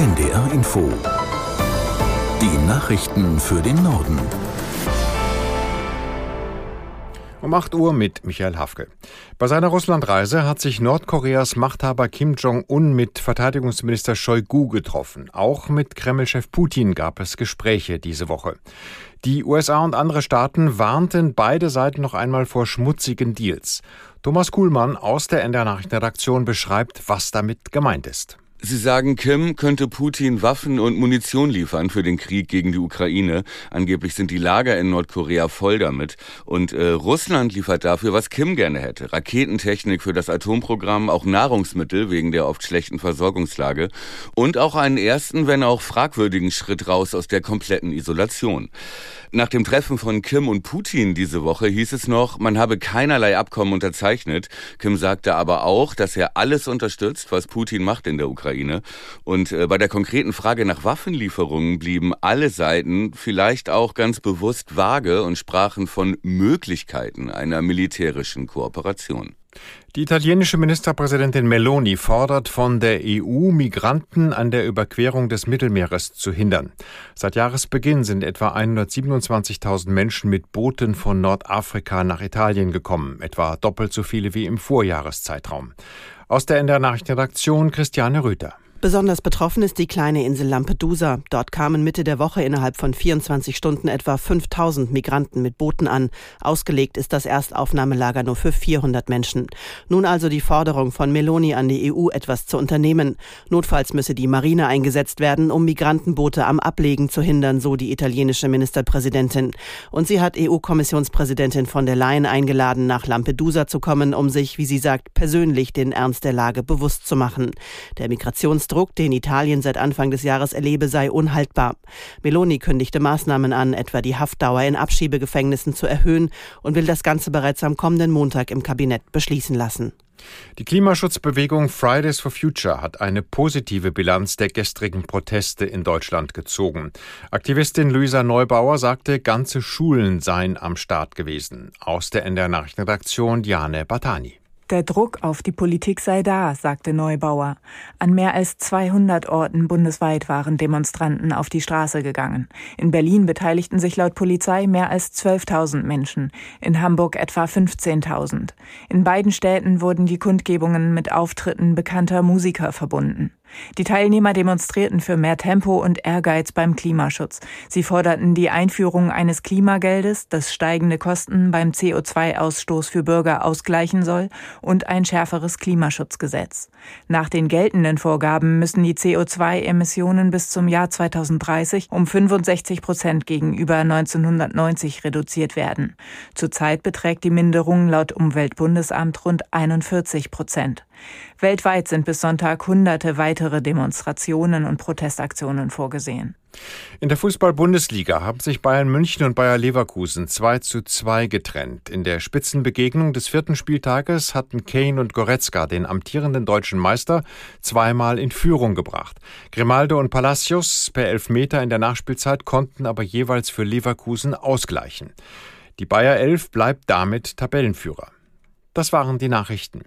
NDR Info. Die Nachrichten für den Norden. Um 8 Uhr mit Michael Hafke. Bei seiner Russlandreise hat sich Nordkoreas Machthaber Kim Jong-un mit Verteidigungsminister Shoigu getroffen. Auch mit Kremlchef Putin gab es Gespräche diese Woche. Die USA und andere Staaten warnten beide Seiten noch einmal vor schmutzigen Deals. Thomas Kuhlmann aus der NDR Nachrichtenredaktion beschreibt, was damit gemeint ist. Sie sagen, Kim könnte Putin Waffen und Munition liefern für den Krieg gegen die Ukraine. Angeblich sind die Lager in Nordkorea voll damit. Und äh, Russland liefert dafür, was Kim gerne hätte. Raketentechnik für das Atomprogramm, auch Nahrungsmittel wegen der oft schlechten Versorgungslage und auch einen ersten, wenn auch fragwürdigen Schritt raus aus der kompletten Isolation. Nach dem Treffen von Kim und Putin diese Woche hieß es noch, man habe keinerlei Abkommen unterzeichnet. Kim sagte aber auch, dass er alles unterstützt, was Putin macht in der Ukraine. Ukraine. Und äh, bei der konkreten Frage nach Waffenlieferungen blieben alle Seiten vielleicht auch ganz bewusst vage und sprachen von Möglichkeiten einer militärischen Kooperation. Die italienische Ministerpräsidentin Meloni fordert von der EU, Migranten an der Überquerung des Mittelmeeres zu hindern. Seit Jahresbeginn sind etwa 127.000 Menschen mit Booten von Nordafrika nach Italien gekommen, etwa doppelt so viele wie im Vorjahreszeitraum. Aus der NDR Nachrichtenredaktion Christiane Rüther. Besonders betroffen ist die kleine Insel Lampedusa. Dort kamen Mitte der Woche innerhalb von 24 Stunden etwa 5000 Migranten mit Booten an. Ausgelegt ist das Erstaufnahmelager nur für 400 Menschen. Nun also die Forderung von Meloni an die EU, etwas zu unternehmen. Notfalls müsse die Marine eingesetzt werden, um Migrantenboote am Ablegen zu hindern, so die italienische Ministerpräsidentin. Und sie hat EU-Kommissionspräsidentin von der Leyen eingeladen, nach Lampedusa zu kommen, um sich, wie sie sagt, persönlich den Ernst der Lage bewusst zu machen. Der Migrations Druck, den Italien seit Anfang des Jahres erlebe, sei unhaltbar. Meloni kündigte Maßnahmen an, etwa die Haftdauer in Abschiebegefängnissen zu erhöhen und will das Ganze bereits am kommenden Montag im Kabinett beschließen lassen. Die Klimaschutzbewegung Fridays for Future hat eine positive Bilanz der gestrigen Proteste in Deutschland gezogen. Aktivistin Luisa Neubauer sagte, ganze Schulen seien am Start gewesen. Aus der NDR Nachrichtenredaktion Diane Batani. Der Druck auf die Politik sei da, sagte Neubauer. An mehr als 200 Orten bundesweit waren Demonstranten auf die Straße gegangen. In Berlin beteiligten sich laut Polizei mehr als 12.000 Menschen, in Hamburg etwa 15.000. In beiden Städten wurden die Kundgebungen mit Auftritten bekannter Musiker verbunden. Die Teilnehmer demonstrierten für mehr Tempo und Ehrgeiz beim Klimaschutz. Sie forderten die Einführung eines Klimageldes, das steigende Kosten beim CO2-Ausstoß für Bürger ausgleichen soll, und ein schärferes Klimaschutzgesetz. Nach den geltenden Vorgaben müssen die CO2-Emissionen bis zum Jahr 2030 um 65 Prozent gegenüber 1990 reduziert werden. Zurzeit beträgt die Minderung laut Umweltbundesamt rund 41 Prozent. Weltweit sind bis Sonntag hunderte weitere Demonstrationen und Protestaktionen vorgesehen. In der Fußball-Bundesliga haben sich Bayern München und Bayer Leverkusen 2 zu 2 getrennt. In der Spitzenbegegnung des vierten Spieltages hatten Kane und Goretzka den amtierenden deutschen Meister zweimal in Führung gebracht. Grimaldo und Palacios per Elfmeter in der Nachspielzeit konnten aber jeweils für Leverkusen ausgleichen. Die Bayer Elf bleibt damit Tabellenführer. Das waren die Nachrichten.